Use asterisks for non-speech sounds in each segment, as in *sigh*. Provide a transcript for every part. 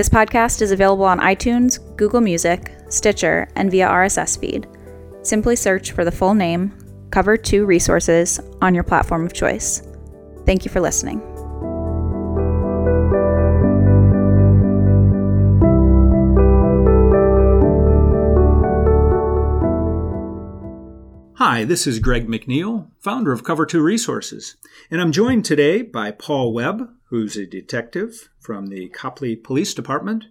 This podcast is available on iTunes, Google Music, Stitcher, and via RSS feed. Simply search for the full name, Cover 2 Resources, on your platform of choice. Thank you for listening. Hi, this is Greg McNeil, founder of Cover 2 Resources, and I'm joined today by Paul Webb, who's a detective from the Copley Police Department,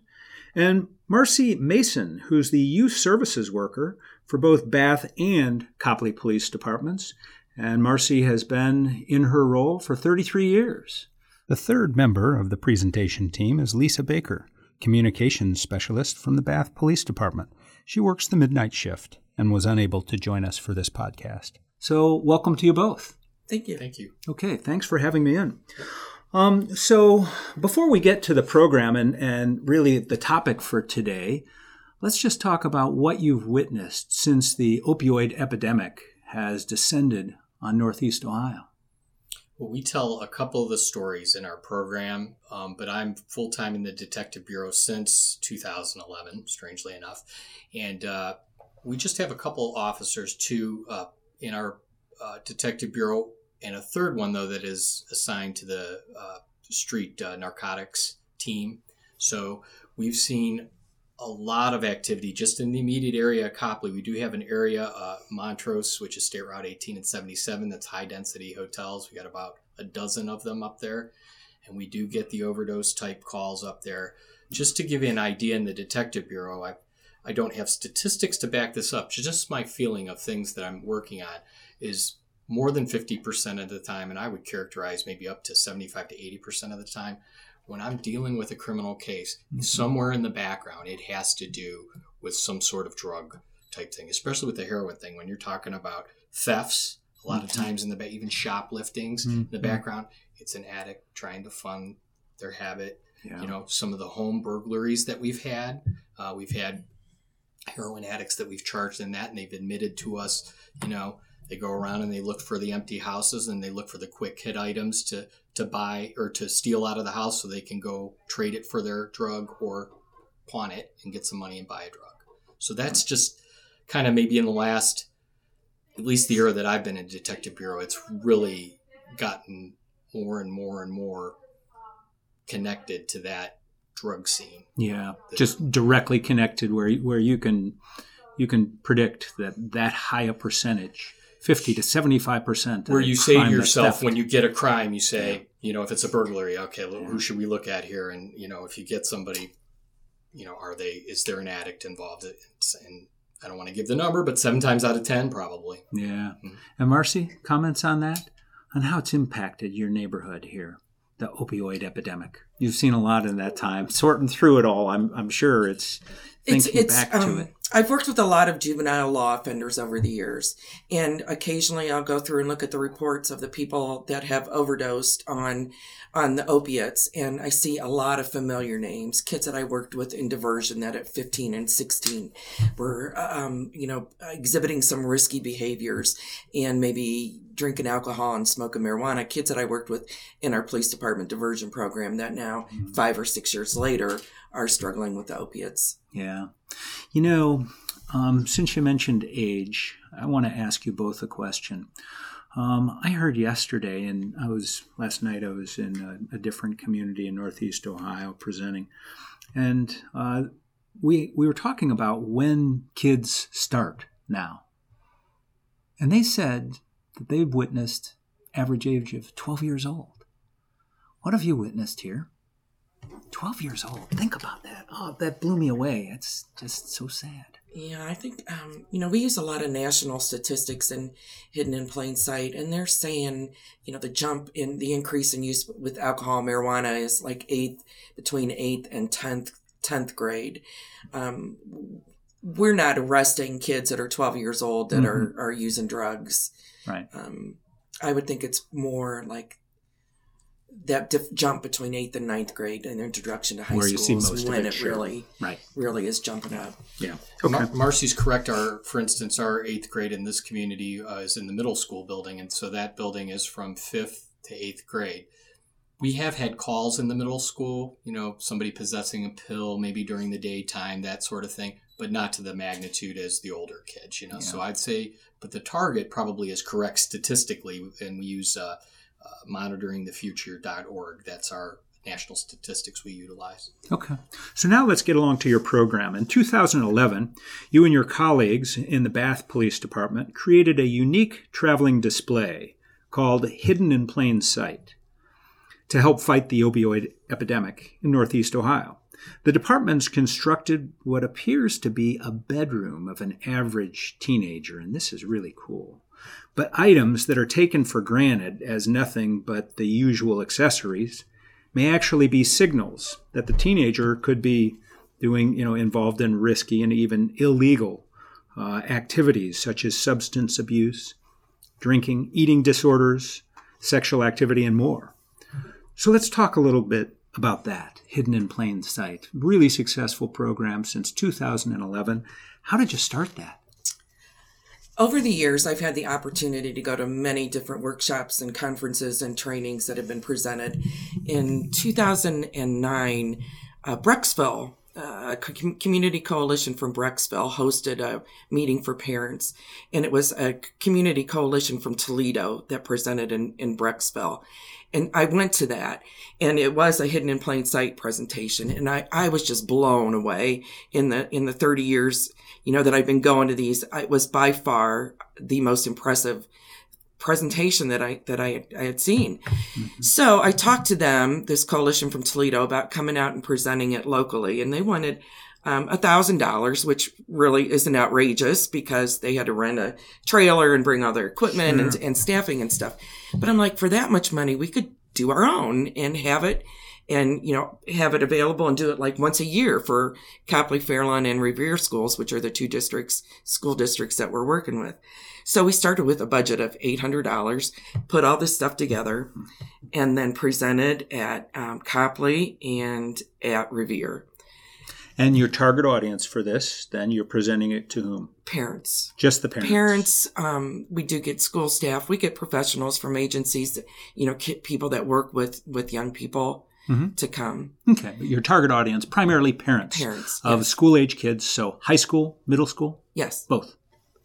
and Marcie Mason, who's the youth services worker for both Bath and Copley Police Departments. And Marcie has been in her role for 33 years. The third member of the presentation team is Lisa Baker, communications specialist from the Bath Police Department. She works the midnight shift and was unable to join us for this podcast. So, welcome to you both. Thank you. Thank you. Okay, thanks for having me in. Um, so, before we get to the program and, and really the topic for today, let's just talk about what you've witnessed since the opioid epidemic has descended on Northeast Ohio. Well, we tell a couple of the stories in our program, um, but I'm full time in the Detective Bureau since 2011, strangely enough. And uh, we just have a couple officers, two uh, in our uh, detective bureau, and a third one though that is assigned to the uh, street uh, narcotics team. So we've seen a lot of activity just in the immediate area of Copley. We do have an area, uh, Montrose, which is State Route 18 and 77. That's high density hotels. We got about a dozen of them up there, and we do get the overdose type calls up there. Just to give you an idea, in the detective bureau, I I don't have statistics to back this up. Just my feeling of things that I'm working on is more than 50% of the time, and I would characterize maybe up to 75 to 80% of the time, when I'm dealing with a criminal case, mm-hmm. somewhere in the background, it has to do with some sort of drug type thing, especially with the heroin thing. When you're talking about thefts, a lot mm-hmm. of times in the back, even shopliftings mm-hmm. in the background, it's an addict trying to fund their habit. Yeah. You know, some of the home burglaries that we've had, uh, we've had heroin addicts that we've charged in that, and they've admitted to us, you know, they go around and they look for the empty houses and they look for the quick hit items to to buy or to steal out of the house so they can go trade it for their drug or pawn it and get some money and buy a drug. So that's just kind of maybe in the last at least the era that I've been in detective bureau, it's really gotten more and more and more connected to that drug scene. Yeah, just directly connected where where you can you can predict that that high a percentage, fifty to seventy five percent. Where you say to yourself when you get a crime, you say, you know, if it's a burglary, okay, who should we look at here? And you know, if you get somebody, you know, are they is there an addict involved? And I don't want to give the number, but seven times out of ten, probably. Yeah. Mm-hmm. And Marcie, comments on that, on how it's impacted your neighborhood here the opioid epidemic. You've seen a lot in that time, sorting through it all. I'm, I'm sure it's thinking it's, it's, back um, to it. I've worked with a lot of juvenile law offenders over the years, and occasionally I'll go through and look at the reports of the people that have overdosed on on the opiates, and I see a lot of familiar names. Kids that I worked with in diversion that at 15 and 16 were, um, you know, exhibiting some risky behaviors and maybe drinking alcohol and smoking marijuana. Kids that I worked with in our police department diversion program that now, mm-hmm. five or six years later, are struggling with the opiates. Yeah. You know, um, since you mentioned age, I want to ask you both a question. Um, I heard yesterday, and I was last night. I was in a, a different community in Northeast Ohio presenting, and uh, we we were talking about when kids start now. And they said that they've witnessed average age of 12 years old. What have you witnessed here? 12 years old. Think about that. Oh, that blew me away. It's just so sad. Yeah, I think, um, you know, we use a lot of national statistics and hidden in plain sight, and they're saying, you know, the jump in the increase in use with alcohol, marijuana is like eighth, between eighth and 10th, 10th grade. Um, we're not arresting kids that are 12 years old that Mm-hmm. are, are using drugs. Right. Um, I would think it's more like that diff- jump between eighth and ninth grade and introduction to high Where school you see is most of when it, it sure. really, Right. really is jumping up. Yeah. Mar- Marcie's correct. Our, for instance, our eighth grade in this community uh, is in the middle school building, and so that building is from fifth to eighth grade. We have had calls in the middle school, you know, somebody possessing a pill, maybe during the daytime, that sort of thing, but not to the magnitude as the older kids, you know. So I'd say, but the target probably is correct statistically, and we use uh, uh, monitoringthefuture.org. That's our national statistics we utilize. Okay. So now let's get along to your program. In 2011, you and your colleagues in the Bath Police Department created a unique traveling display called Hidden in Plain Sight to help fight the opioid epidemic in Northeast Ohio. The department's constructed what appears to be a bedroom of an average teenager, and this is really cool. But items that are taken for granted as nothing but the usual accessories may actually be signals that the teenager could be doing, you know, involved in risky and even illegal uh, activities such as substance abuse, drinking, eating disorders, sexual activity, and more. So let's talk a little bit about that, Hidden in Plain Sight. Really successful program since 2011. How did you start that? Over the years, I've had the opportunity to go to many different workshops and conferences and trainings that have been presented. In 2009, uh, Brecksville, uh, a community coalition from Brecksville, hosted a meeting for parents, and it was a community coalition from Toledo that presented in, in Brecksville. And I went to that, and it was a hidden in plain sight presentation, and I, I was just blown away in the in the 30 years you know that I've been going to these. It was by far the most impressive presentation that I that I, I had seen. So I talked to them, this coalition from Toledo, about coming out and presenting it locally, and they wanted um, a thousand dollars, which really isn't outrageous because they had to rent a trailer and bring all their equipment and, and staffing and stuff. But I'm like, for that much money, we could do our own and have it and you know have it available and do it like once a year for Copley, Fairlawn, and Revere schools, which are the two districts, school districts that we're working with. So we started with a budget of eight hundred dollars, put all this stuff together, and then presented at um, Copley and at Revere. And your target audience for this, then you're presenting it to whom? Parents. Just the parents. Parents, um, we do get school staff. We get professionals from agencies, that, you know, people that work with with young people Mm-hmm. to come. Okay, but your target audience primarily parents. Parents, of school age kids, so high school, middle school, Yes, both.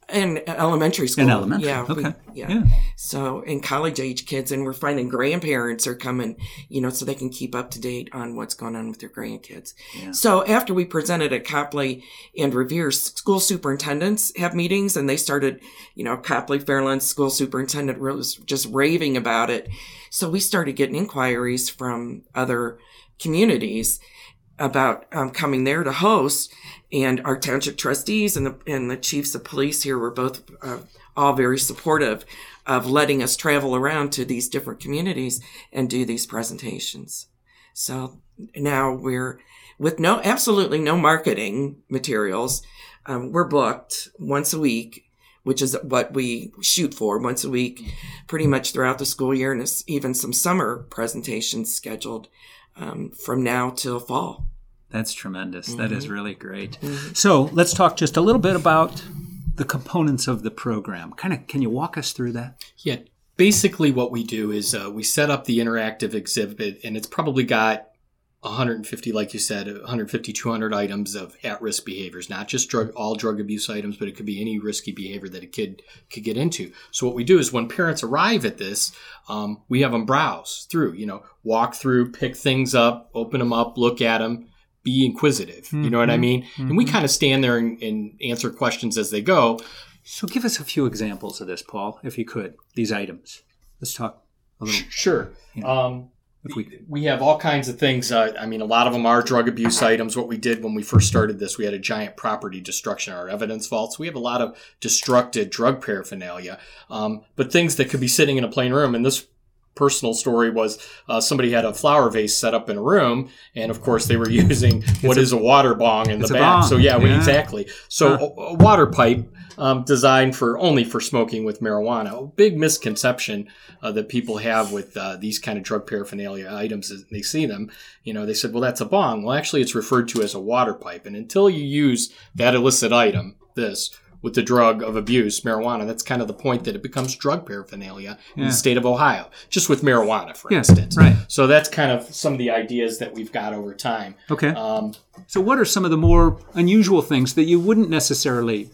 And elementary school. And elementary. Yeah. we- okay. yeah. yeah. So, in college age kids, and we're finding grandparents are coming, you know, so they can keep up to date on what's going on with their grandkids. So, after we presented at Copley and Revere, school superintendents have meetings, and they started, you know, Copley Fairlawn's school superintendent was just raving about it. So, we started getting inquiries from other communities about um, coming there to host, and our township trustees and the and the chiefs of police here were both uh, all very supportive of letting us travel around to these different communities and do these presentations. So now we're with no absolutely no marketing materials. Um, we're booked once a week, which is what we shoot for once a week, pretty much throughout the school year, and even some summer presentations scheduled um, from now till fall. That's tremendous. That is really great. So let's talk just a little bit about the components of the program. Kind of, can you walk us through that? Yeah, basically what we do is uh, we set up the interactive exhibit, and it's probably got 150, like you said, 150, 200 items of at-risk behaviors, not just drug, all drug abuse items, but it could be any risky behavior that a kid could get into. So what we do is when parents arrive at this, um, we have them browse through, you know, walk through, pick things up, open them up, look at them, be inquisitive. You know what I mean? And we kind of stand there and, and answer questions as they go. So give us a few examples of this, Paul, if you could. These items. Let's talk a little. Sure. Yeah. Um, If we we have all kinds of things. Uh, I mean, a lot of them are drug abuse items. What we did when we first started this, we had a giant property destruction, our evidence vaults. We have a lot of destructed drug paraphernalia, um, but things that could be sitting in a plain room. And this personal story was uh, somebody had a flower vase set up in a room, and of course they were *laughs* using what is a, water bong in the a back. So yeah, we- exactly. So Huh. a, a water pipe um, designed for only for smoking with marijuana. A big misconception uh, that people have with uh, these kind of drug paraphernalia items is they see them. You know, they said, "Well, that's a bong." Well, actually, it's referred to as a water pipe, and until you use that illicit item, this. With the drug of abuse, marijuana, that's kind of the point that it becomes drug paraphernalia in Yeah. the state of Ohio, just with marijuana, for Yeah, instance. right. So that's kind of some of the ideas that we've got over time. Okay. Um, so what are some of the more unusual things that you wouldn't necessarily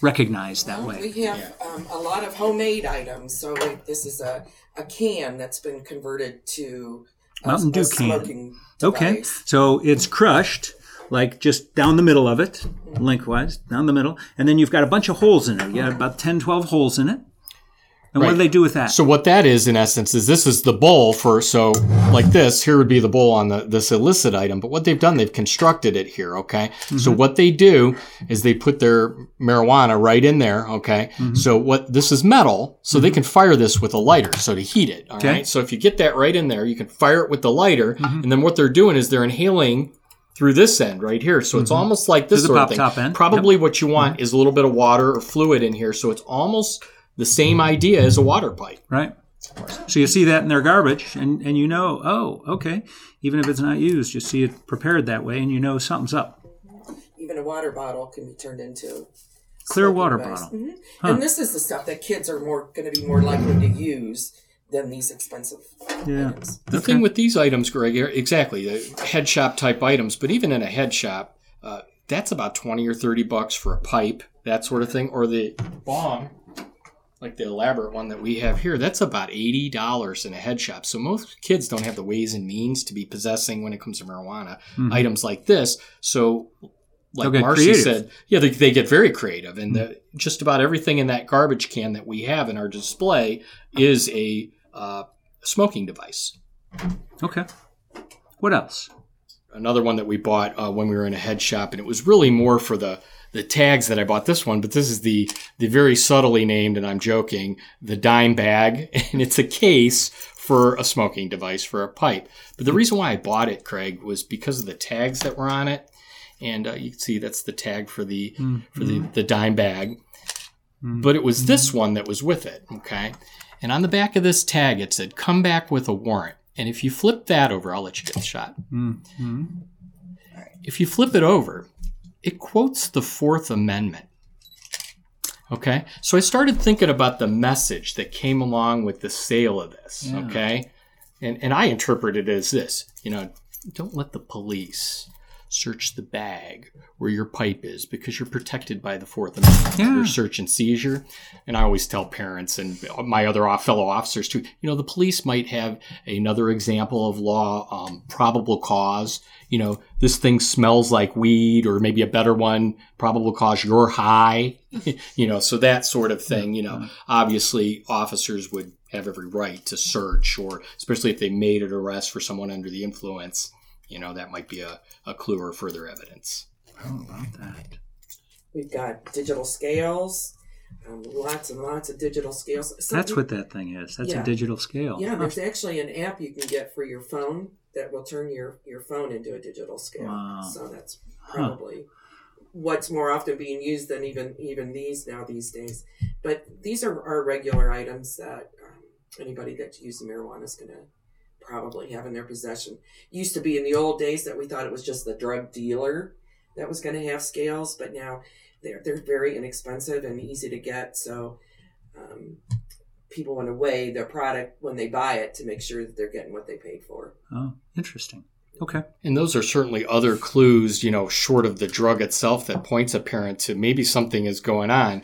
recognize that way? We have um, a lot of homemade items. So like, this is a, a can that's been converted to a, Mountain Dew a can. Okay. So it's crushed, like just down the middle of it, lengthwise, down the middle. And then you've got a bunch of holes in it. You got about 10, 12 holes in it. And what do they do with that? So what that is in essence is this is the bowl for so like this here would be the bowl on the this illicit item but what they've done they've constructed it here okay Mm-hmm. so what they do is they put their marijuana right in there okay Mm-hmm. so what this is metal so they can fire this with a lighter so to heat it all right. Okay. Mm-hmm. so if you get that right in there you can fire it with the lighter and then what they're doing is they're inhaling through this end right here so it's almost like this Mm-hmm. sort of thing top end. probably what you want is a little bit of water or fluid in here so it's almost the same idea as a water pipe right? So you see that in their garbage, and, and you know, oh, okay. Even if it's not used, you see it prepared that way, and you know something's up. Even a water bottle can be turned into Clear water device. bottle. Mhm. Huh. And this is the stuff that kids are more going to be more likely to use than these expensive Yeah. items. The thing with these items, Greg, exactly the head shop type items, but even in a head shop, uh, that's about twenty or thirty bucks for a pipe, that sort of thing, or the bong, like the elaborate one that we have here. That's about eighty dollars in a head shop. So most kids don't have the ways and means to be possessing when it comes to marijuana items like this. So. Like Marcie creative. said, yeah, they, they get very creative, and the, just about everything in that garbage can that we have in our display is a uh, smoking device. Okay. What else? another one that we bought uh, when we were in a head shop, and it was really more for the the tags that I bought this one, but this is the the very subtly named, and I'm joking, the dime bag, *laughs* and it's a case for a smoking device for a pipe. But the reason why I bought it, Greg, was because of the tags that were on it, and uh, you can see that's the tag for the for the mm-hmm. the dime bag. Mm-hmm. But it was this mm-hmm. one that was with it, okay? And on the back of this tag, it said, "Come back with a warrant." And if you flip that over, I'll let you get the shot if you flip it over, it quotes the Fourth Amendment. Okay, so I started thinking about the message that came along with the sale of this. Okay, and and I interpret it as this: you know, don't let the police search the bag where your pipe is because you're protected by the Fourth Amendment. Yeah. Your search and seizure. And I always tell parents and my other off- fellow officers too. You know, the police might have another example of law, um, probable cause. You know, this thing smells like weed, or maybe a better one, probable cause you're high. *laughs* you know, so that sort of thing. You know, obviously officers would have every right to search, or especially if they made an arrest for someone under the influence. You know, that might be a, a clue or further evidence. How about that? We've got digital scales, um, lots and lots of digital scales. So That's we- what that thing is. That's Yeah. a digital scale. Yeah, there's actually an app you can get for your phone that will turn your, your phone into a digital scale. Wow. So that's probably what's more often being used than even even these now these days. But these are, are regular items that um, anybody that's using marijuana is going to probably have in their possession. Used to be in the old days that we thought it was just the drug dealer that was going to have scales, but now they're they're very inexpensive and easy to get. So um, people want to weigh their product when they buy it to make sure that they're getting what they paid for. Oh, interesting. Okay. And those are certainly other clues, you know, short of the drug itself that points a parent to maybe something is going on.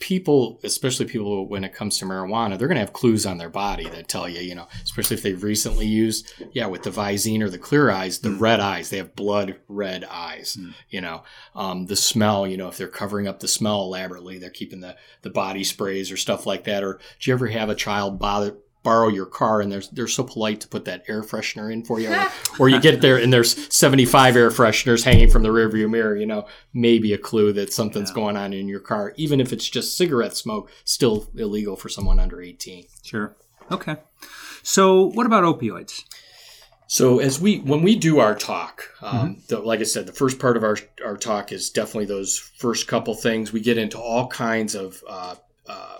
People, especially people when it comes to marijuana, they're going to have clues on their body that tell you, you know, especially if they've recently used, yeah, with the Visine or the clear eyes, the mm. red eyes, they have blood red eyes, mm. you know, um, the smell, you know, if they're covering up the smell elaborately, they're keeping the, the body sprays or stuff like that. Or do you ever have a child bother, borrow your car and they're, they're so polite to put that air freshener in for you. Or, or, you get there and there's 75 air fresheners hanging from the rearview mirror you know maybe a clue that something's yeah. going on in your car even if it's just cigarette smoke still illegal for someone under 18 sure. Okay. So what about opioids? So as we when we do our talk um, mm-hmm. the, like i said the first part of our, our talk is definitely those first couple things. We get into all kinds of uh, uh,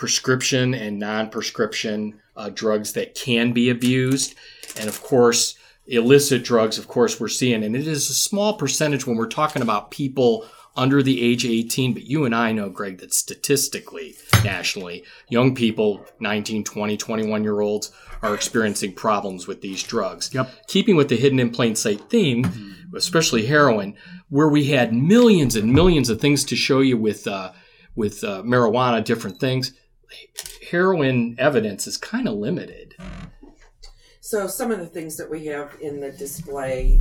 prescription and non prescription uh, drugs that can be abused. And of course, illicit drugs, of course, we're seeing, and it is a small percentage when we're talking about people under the age of 18. But you and I know, Greg, that statistically, nationally, young people, 19, 20, 21 year olds, are experiencing problems with these drugs. Yep. Keeping with the hidden in plain sight theme, mm-hmm. especially heroin, where we had millions and millions of things to show you with uh, with uh, marijuana, different things heroin evidence is kind of limited. So some of the things that we have in the display,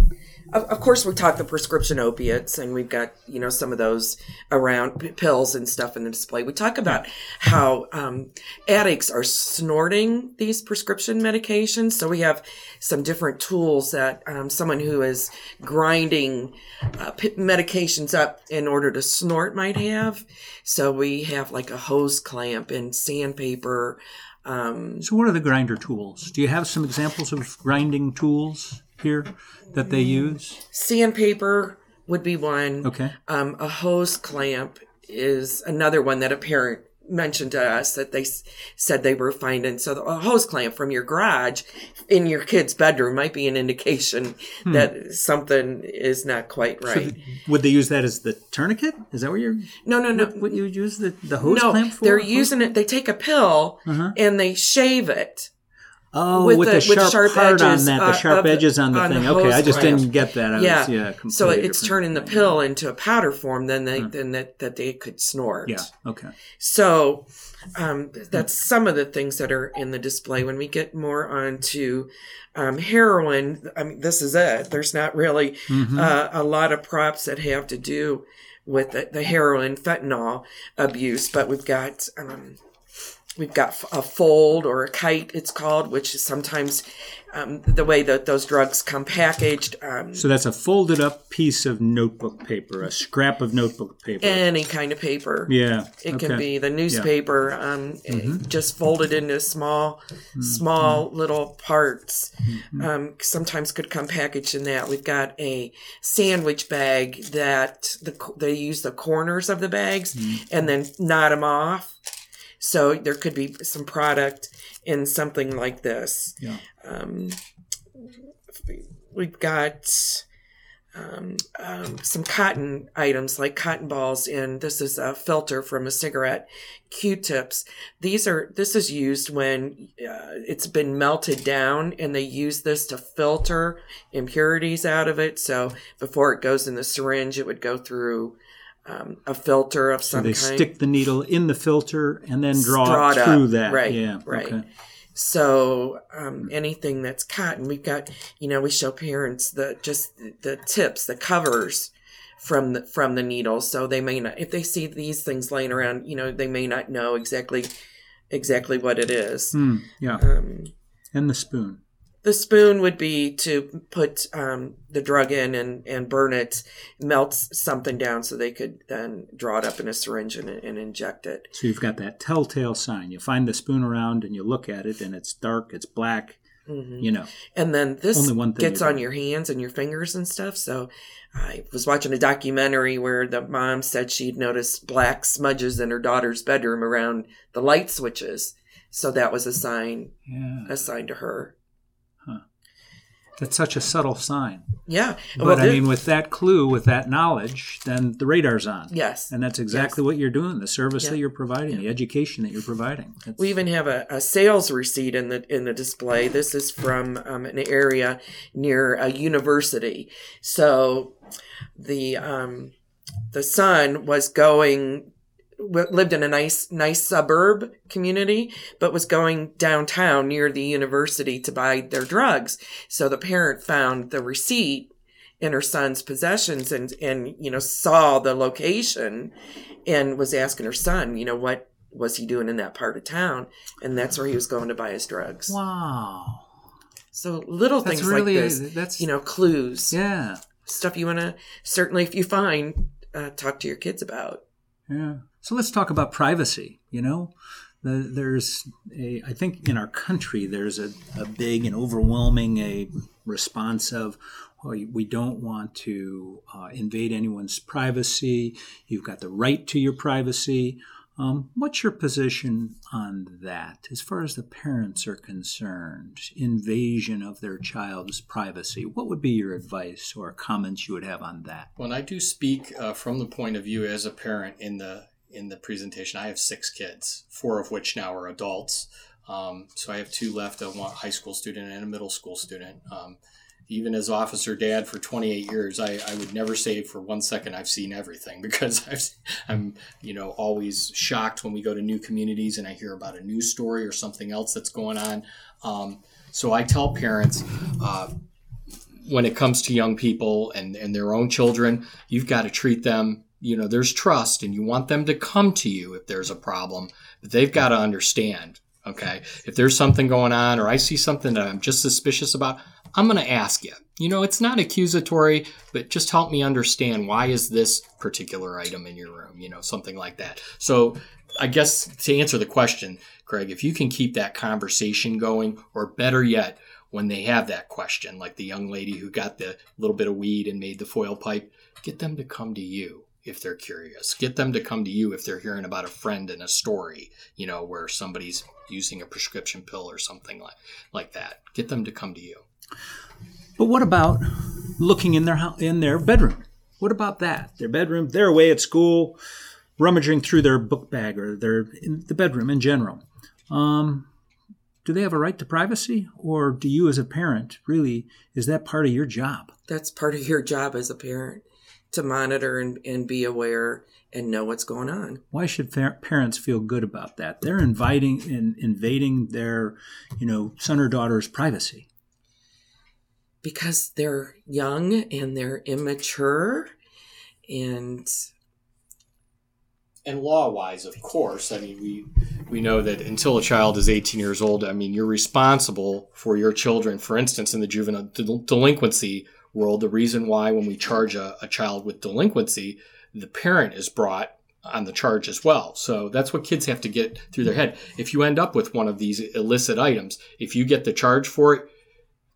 of, of, course, we talk the prescription opiates, and we've got you know some of those around p- pills and stuff in the display. We talk about how um, addicts are snorting these prescription medications. So we have some different tools that um, someone who is grinding uh, p- medications up in order to snort might have. So we have like a hose clamp and sandpaper. Um, so, what are the grinder tools? Do you have some examples of grinding tools here that they use? Sandpaper would be one. Okay. Um, a hose clamp is another one that a parent mentioned to us that they said they were finding. So the hose clamp from your garage in your kid's bedroom might be an indication hmm. that something is not quite right. So would they use that as the tourniquet? Is that what you're? No, no, no. What, what you use the, the hose no, clamp for? They're using it. They take a pill uh-huh. and they shave it Oh, with, with the, the, sharp, with sharp part edges, on that, the sharp uh, edges on the on thing. The okay, I just didn't get that. I yeah, was, yeah. So it's turning the pill into a powder form, then they huh. then that that they could snort. Yeah. Okay. So um, that's some of the things that are in the display. When we get more onto um, heroin, I mean, this is it. There's not really mm-hmm. uh, a lot of props that have to do with the, the heroin fentanyl abuse, but we've got. Um, We've got a fold or a kite, it's called, which is sometimes um, the way that those drugs come packaged. Um, so that's a folded up piece of notebook paper, a scrap of notebook paper. Any kind of paper. Yeah. It okay. can be the newspaper, yeah. um, mm-hmm. just folded into small, mm-hmm. small little parts. Mm-hmm. Um, sometimes could come packaged in that. We've got a sandwich bag that the, they use the corners of the bags mm-hmm. and then knot them off so there could be some product in something like this. Yeah. Um, we've got um, um, some cotton items like cotton balls, and this is a filter from a cigarette. Q-tips. These are this is used when uh, it's been melted down, and they use this to filter impurities out of it. So before it goes in the syringe, it would go through um, a filter of some so they kind. stick the needle in the filter and then draw, draw it through up. that. Right. Yeah. Right. Okay. So um, anything that's cotton, we've got. You know, we show parents the just the tips, the covers from the from the needles, so they may not. If they see these things laying around, you know, they may not know exactly exactly what it is. Mm, yeah. Um, and the spoon the spoon would be to put um, the drug in and, and burn it, melt something down so they could then draw it up in a syringe and, and inject it. So you've got that telltale sign. You find the spoon around and you look at it and it's dark, it's black, mm-hmm. you know. And then this Only one thing gets on your hands and your fingers and stuff. So I was watching a documentary where the mom said she'd noticed black smudges in her daughter's bedroom around the light switches. So that was a sign, yeah. a sign to her. That's such a subtle sign. Yeah. But well, I mean, with that clue, with that knowledge, then the radar's on. Yes. And that's exactly yes. what you're doing, the service yeah. that you're providing, yeah. the education that you're providing. That's... We even have a, a, sales receipt in the in the display. This is from um, an area near a university. So the um, the son was going lived in a nice nice suburb community but was going downtown near the university to buy their drugs so the parent found the receipt in her son's possessions and and you know saw the location and was asking her son you know what was he doing in that part of town and that's where he was going to buy his drugs Wow. so little That's things really like this that's you know clues yeah. stuff you want to certainly if you find uh, talk to your kids about Yeah. So let's talk about privacy. You know, the, there's a, I think in our country, there's a, a big and overwhelming a response of, well, we don't want to uh, invade anyone's privacy. You've got the right to your privacy. Um, what's your position on that as far as the parents are concerned? Invasion of their child's privacy. What would be your advice or comments you would have on that? When I do speak uh, from the point of view as a parent in the in the presentation, I have six kids, four of which now are adults. Um, so I have two left: a high school student and a middle school student. Um, even as officer dad for 28 years, I, I would never say for one second I've seen everything *laughs* because I've, I'm, you know, always shocked when we go to new communities and I hear about a news story or something else that's going on. Um, so I tell parents, uh, when it comes to young people and, and their own children, you've got to treat them, you know, there's trust and you want them to come to you if there's a problem, but they've got to understand. Okay. If there's something going on or I see something that I'm just suspicious about, I'm going to ask you. You know, it's not accusatory, but just help me understand why is this particular item in your room, you know, something like that. So I guess to answer the question, Greg, if you can keep that conversation going, or better yet, when they have that question, like the young lady who got the little bit of weed and made the foil pipe, get them to come to you if they're curious. Get them to come to you if they're hearing about a friend in a story, you know, where somebody's using a prescription pill or something like like that. Get them to come to you. But what about looking in their in their bedroom? What about that? Their bedroom, they're away at school, rummaging through their book bag or their in the bedroom in general. Um, do they have a right to privacy, or do you, as a parent, really is that part of your job? that's part of your job as a parent to monitor and, and be aware and know what's going on Why should fa- parents feel good about that? They're inviting and invading their, you know, son or daughter's privacy. because they're young and they're immature and and law wise of course i mean we we know that until a child is 18 years old i mean you're responsible for your children for instance in the juvenile del- delinquency world the reason why when we charge a, a child with delinquency the parent is brought on the charge as well. So that's what kids have to get through their head. If you end up with one of these illicit items if you get the charge for it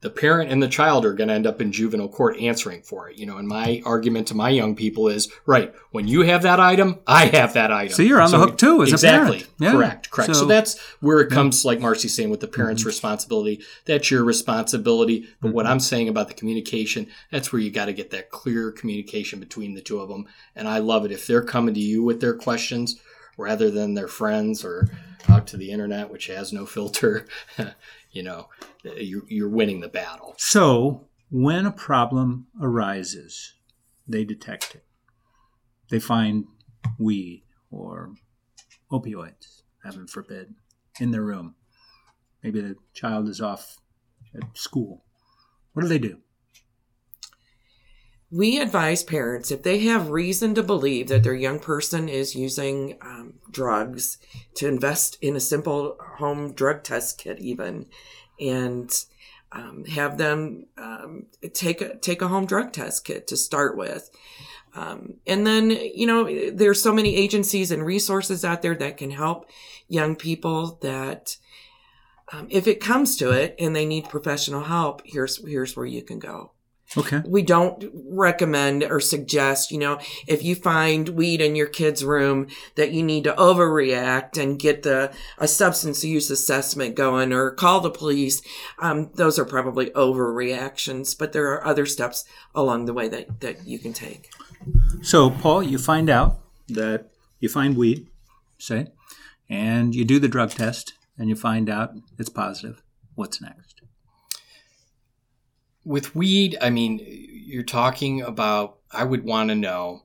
the parent and the child are going to end up in juvenile court answering for it. You know, and my argument to my young people is right when you have that item, I have that item. So you're on the hook too as a exactly. parent. Yeah. Correct, correct. So, So- that's where it comes, like Marcie's saying, with the parent's mm-hmm. responsibility. That's your responsibility. But what mm-hmm. I'm saying about the communication, that's where you got to get that clear communication between the two of them. And I love it if they're coming to you with their questions rather than their friends or out to the internet, which has no filter. *laughs* you know, you're, you're winning the battle. So, when a problem arises, they detect it. They find weed or opioids, heaven forbid, in their room. Maybe the child is off at school. What do they do? We advise parents if they have reason to believe that their young person is using um, drugs to invest in a simple home drug test kit even and um, have them um, take a take a home drug test kit to start with. Um, and then you know there's so many agencies and resources out there that can help young people that um, if it comes to it and they need professional help here's here's where you can go Okay. we don't recommend or suggest, you know, if you find weed in your kid's room that you need to overreact and get the a substance use assessment going or call the police. Um, those are probably overreactions, but there are other steps along the way that, that you can take. So, Paul, you find out that you find weed, say, and you do the drug test and you find out it's positive. What's next? With weed, I mean, you're talking about, I would want to know,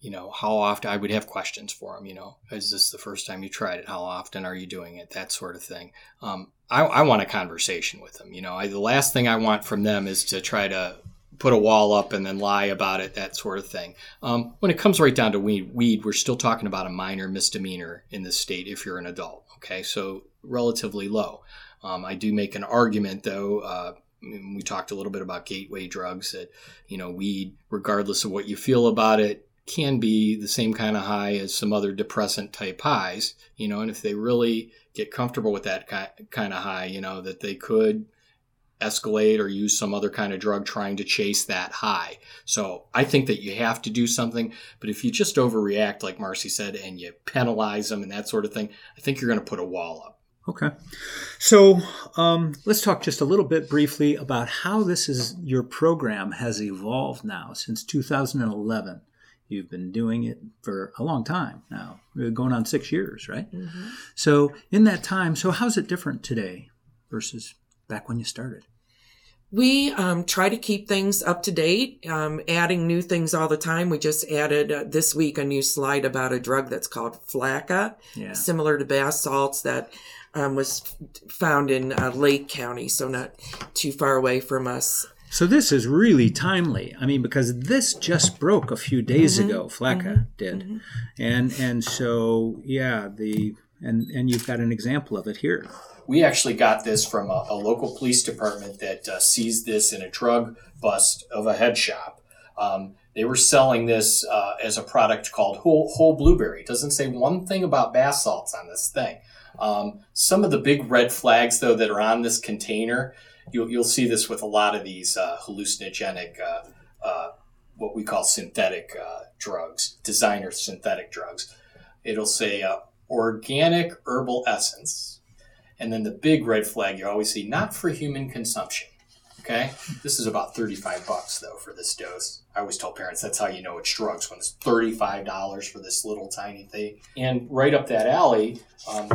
you know, how often I would have questions for them. You know, is this the first time you tried it? How often are you doing it? That sort of thing. Um, I, I, want a conversation with them. You know, I, the last thing I want from them is to try to put a wall up and then lie about it, that sort of thing. Um, when it comes right down to weed, weed, we're still talking about a minor misdemeanor in this state if you're an adult. Okay, so relatively low. Um, I do make an argument, though. Uh, we talked a little bit about gateway drugs that, you know, weed, regardless of what you feel about it, can be the same kind of high as some other depressant type highs, you know, and if they really get comfortable with that kind of high, you know, that they could escalate or use some other kind of drug trying to chase that high. So I think that you have to do something. But if you just overreact, like Marcie said, and you penalize them and that sort of thing, I think you're going to put a wall up. Okay. So um, let's talk just a little bit briefly about how this is your program has evolved now since 2011. You've been doing it for a long time now, going on six years, right? Mm-hmm. So in that time, so how's it different today versus back when you started? We um, try to keep things up to date, um, adding new things all the time. We just added uh, this week a new slide about a drug that's called Flakka, yeah. similar to bath salts that um, was found in uh, Lake County, so not too far away from us. So this is really timely. I mean, because this just broke a few days mm-hmm. ago. Flakka mm-hmm. did, mm-hmm. and and so yeah, the and and you've got an example of it here we actually got this from a, a local police department that uh, seized this in a drug bust of a head shop. Um, they were selling this uh, as a product called whole, whole, blueberry. It doesn't say one thing about bath salts on this thing. Um, some of the big red flags, though, that are on this container, you'll, you'll see this with a lot of these uh, hallucinogenic, uh, uh, what we call synthetic uh, drugs, designer synthetic drugs. It'll say organic herbal essence and then the big red flag you always see, not for human consumption. Okay, this is about thirty-five bucks though for this dose. I always tell parents that's how you know it's drugs when it's thirty-five dollars for this little tiny thing. And right up that alley, um,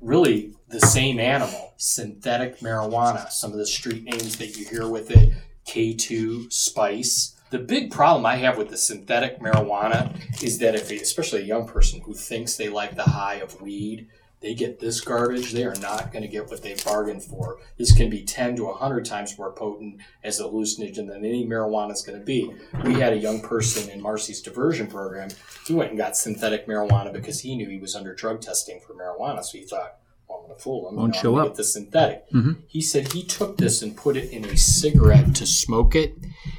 really the same animal, synthetic marijuana. Some of the street names that you hear with it, K2, Spice. The big problem I have with the synthetic marijuana is that if, especially a young person who thinks they like the high of weed, they get this garbage, they are not going to get what they bargained for. This can be 10 to 100 times more potent as a hallucinogen than any marijuana is going to be. We had a young person in Marcie's diversion program. He went and got synthetic marijuana because he knew he was under drug testing for marijuana. So he thought, well, I'm going to fool him. Won't you know, show up. Get the synthetic. Mm-hmm. He said he took this and put it in a cigarette to smoke it.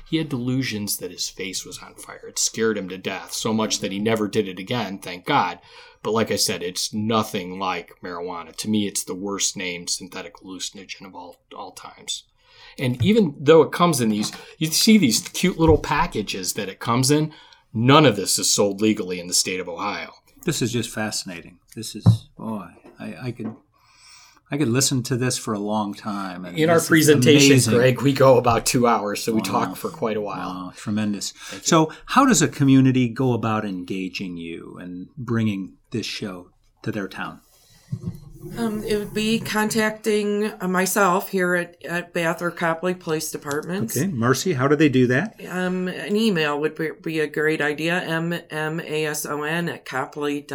He had delusions that his face was on fire. It scared him to death so much that he never did it again, thank God. But like I said, it's nothing like marijuana. To me, it's the worst named synthetic hallucinogen of all, all times. And even though it comes in these, you see these cute little packages that it comes in, none of this is sold legally in the state of Ohio. This is just fascinating. This is, boy, I, I could I could listen to this for a long time. In our presentation, Greg, we go about two hours, so we wow. talk for quite a while. Wow, tremendous. So, how does a community go about engaging you and bringing this show to their town? Um, it would be contacting uh, myself here at, at Bath or Copley Police Department. Okay, Marcie, how do they do that? Um, an email would be, be a great idea. M M A S O N at copley.oh.us.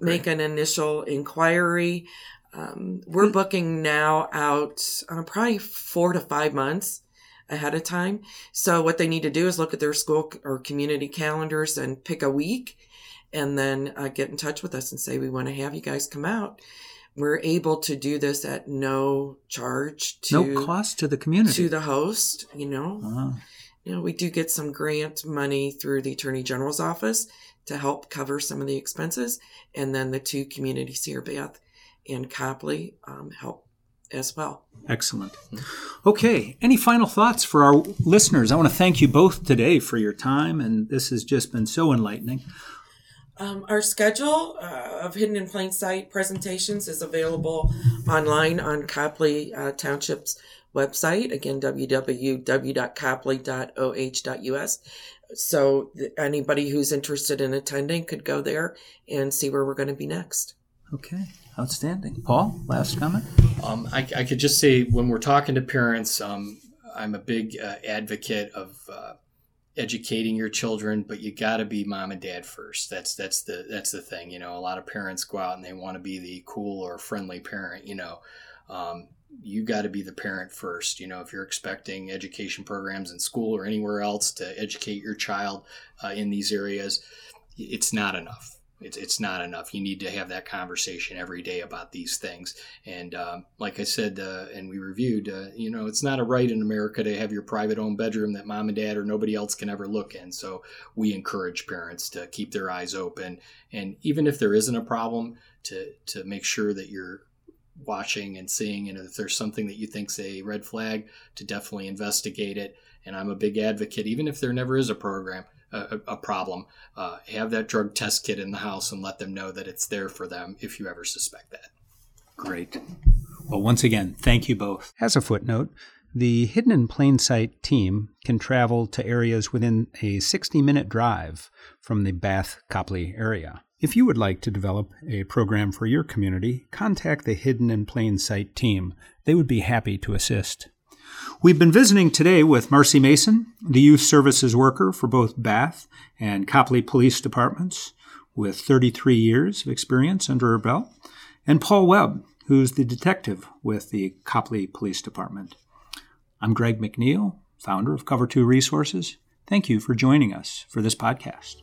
Make an initial inquiry. Um, we're hmm. booking now out uh, probably four to five months ahead of time. So what they need to do is look at their school or community calendars and pick a week and then uh, get in touch with us and say, we want to have you guys come out. We're able to do this at no charge to no cost to the community to the host. You know, uh-huh. you know, we do get some grant money through the Attorney General's office to help cover some of the expenses, and then the two communities here, Bath and Copley, um, help as well. Excellent. Okay. Any final thoughts for our listeners? I want to thank you both today for your time, and this has just been so enlightening. Um, our schedule uh, of Hidden in Plain Sight presentations is available online on Copley uh, Township's website. Again, www.copley.oh.us. So th- anybody who's interested in attending could go there and see where we're going to be next. Okay, outstanding. Paul, last comment? Um, I, I, could just say when we're talking to parents, um, I'm a big uh, advocate of uh, educating your children, but you got to be mom and dad first. That's that's the that's the thing. You know, a lot of parents go out and they want to be the cool or friendly parent. You know, um, you got to be the parent first. You know, if you're expecting education programs in school or anywhere else to educate your child uh, in these areas, it's not enough. It's, it's not enough. You need to have that conversation every day about these things. And um, like I said, uh, and we reviewed, uh, you know, it's not a right in America to have your private own bedroom that mom and dad or nobody else can ever look in. So we encourage parents to keep their eyes open. And even if there isn't a problem, to, to make sure that you're watching and seeing, and if there's something that you think's a red flag, to definitely investigate it. And I'm a big advocate, even if there never is a program, a, a problem, uh, have that drug test kit in the house and let them know that it's there for them if you ever suspect that. Great. Well, once again, thank you both. As a footnote, the Hidden in Plain Sight team can travel to areas within a 60 minute drive from the Bath Copley area. If you would like to develop a program for your community, contact the Hidden in Plain Sight team. They would be happy to assist. We've been visiting today with Marcie Mason, the youth services worker for both Bath and Copley Police Departments, with 33 years of experience under her belt, and Paul Web, who's the detective with the Copley Police Department. I'm Greg McNeil, founder of Cover 2 Resources. Thank you for joining us for this podcast.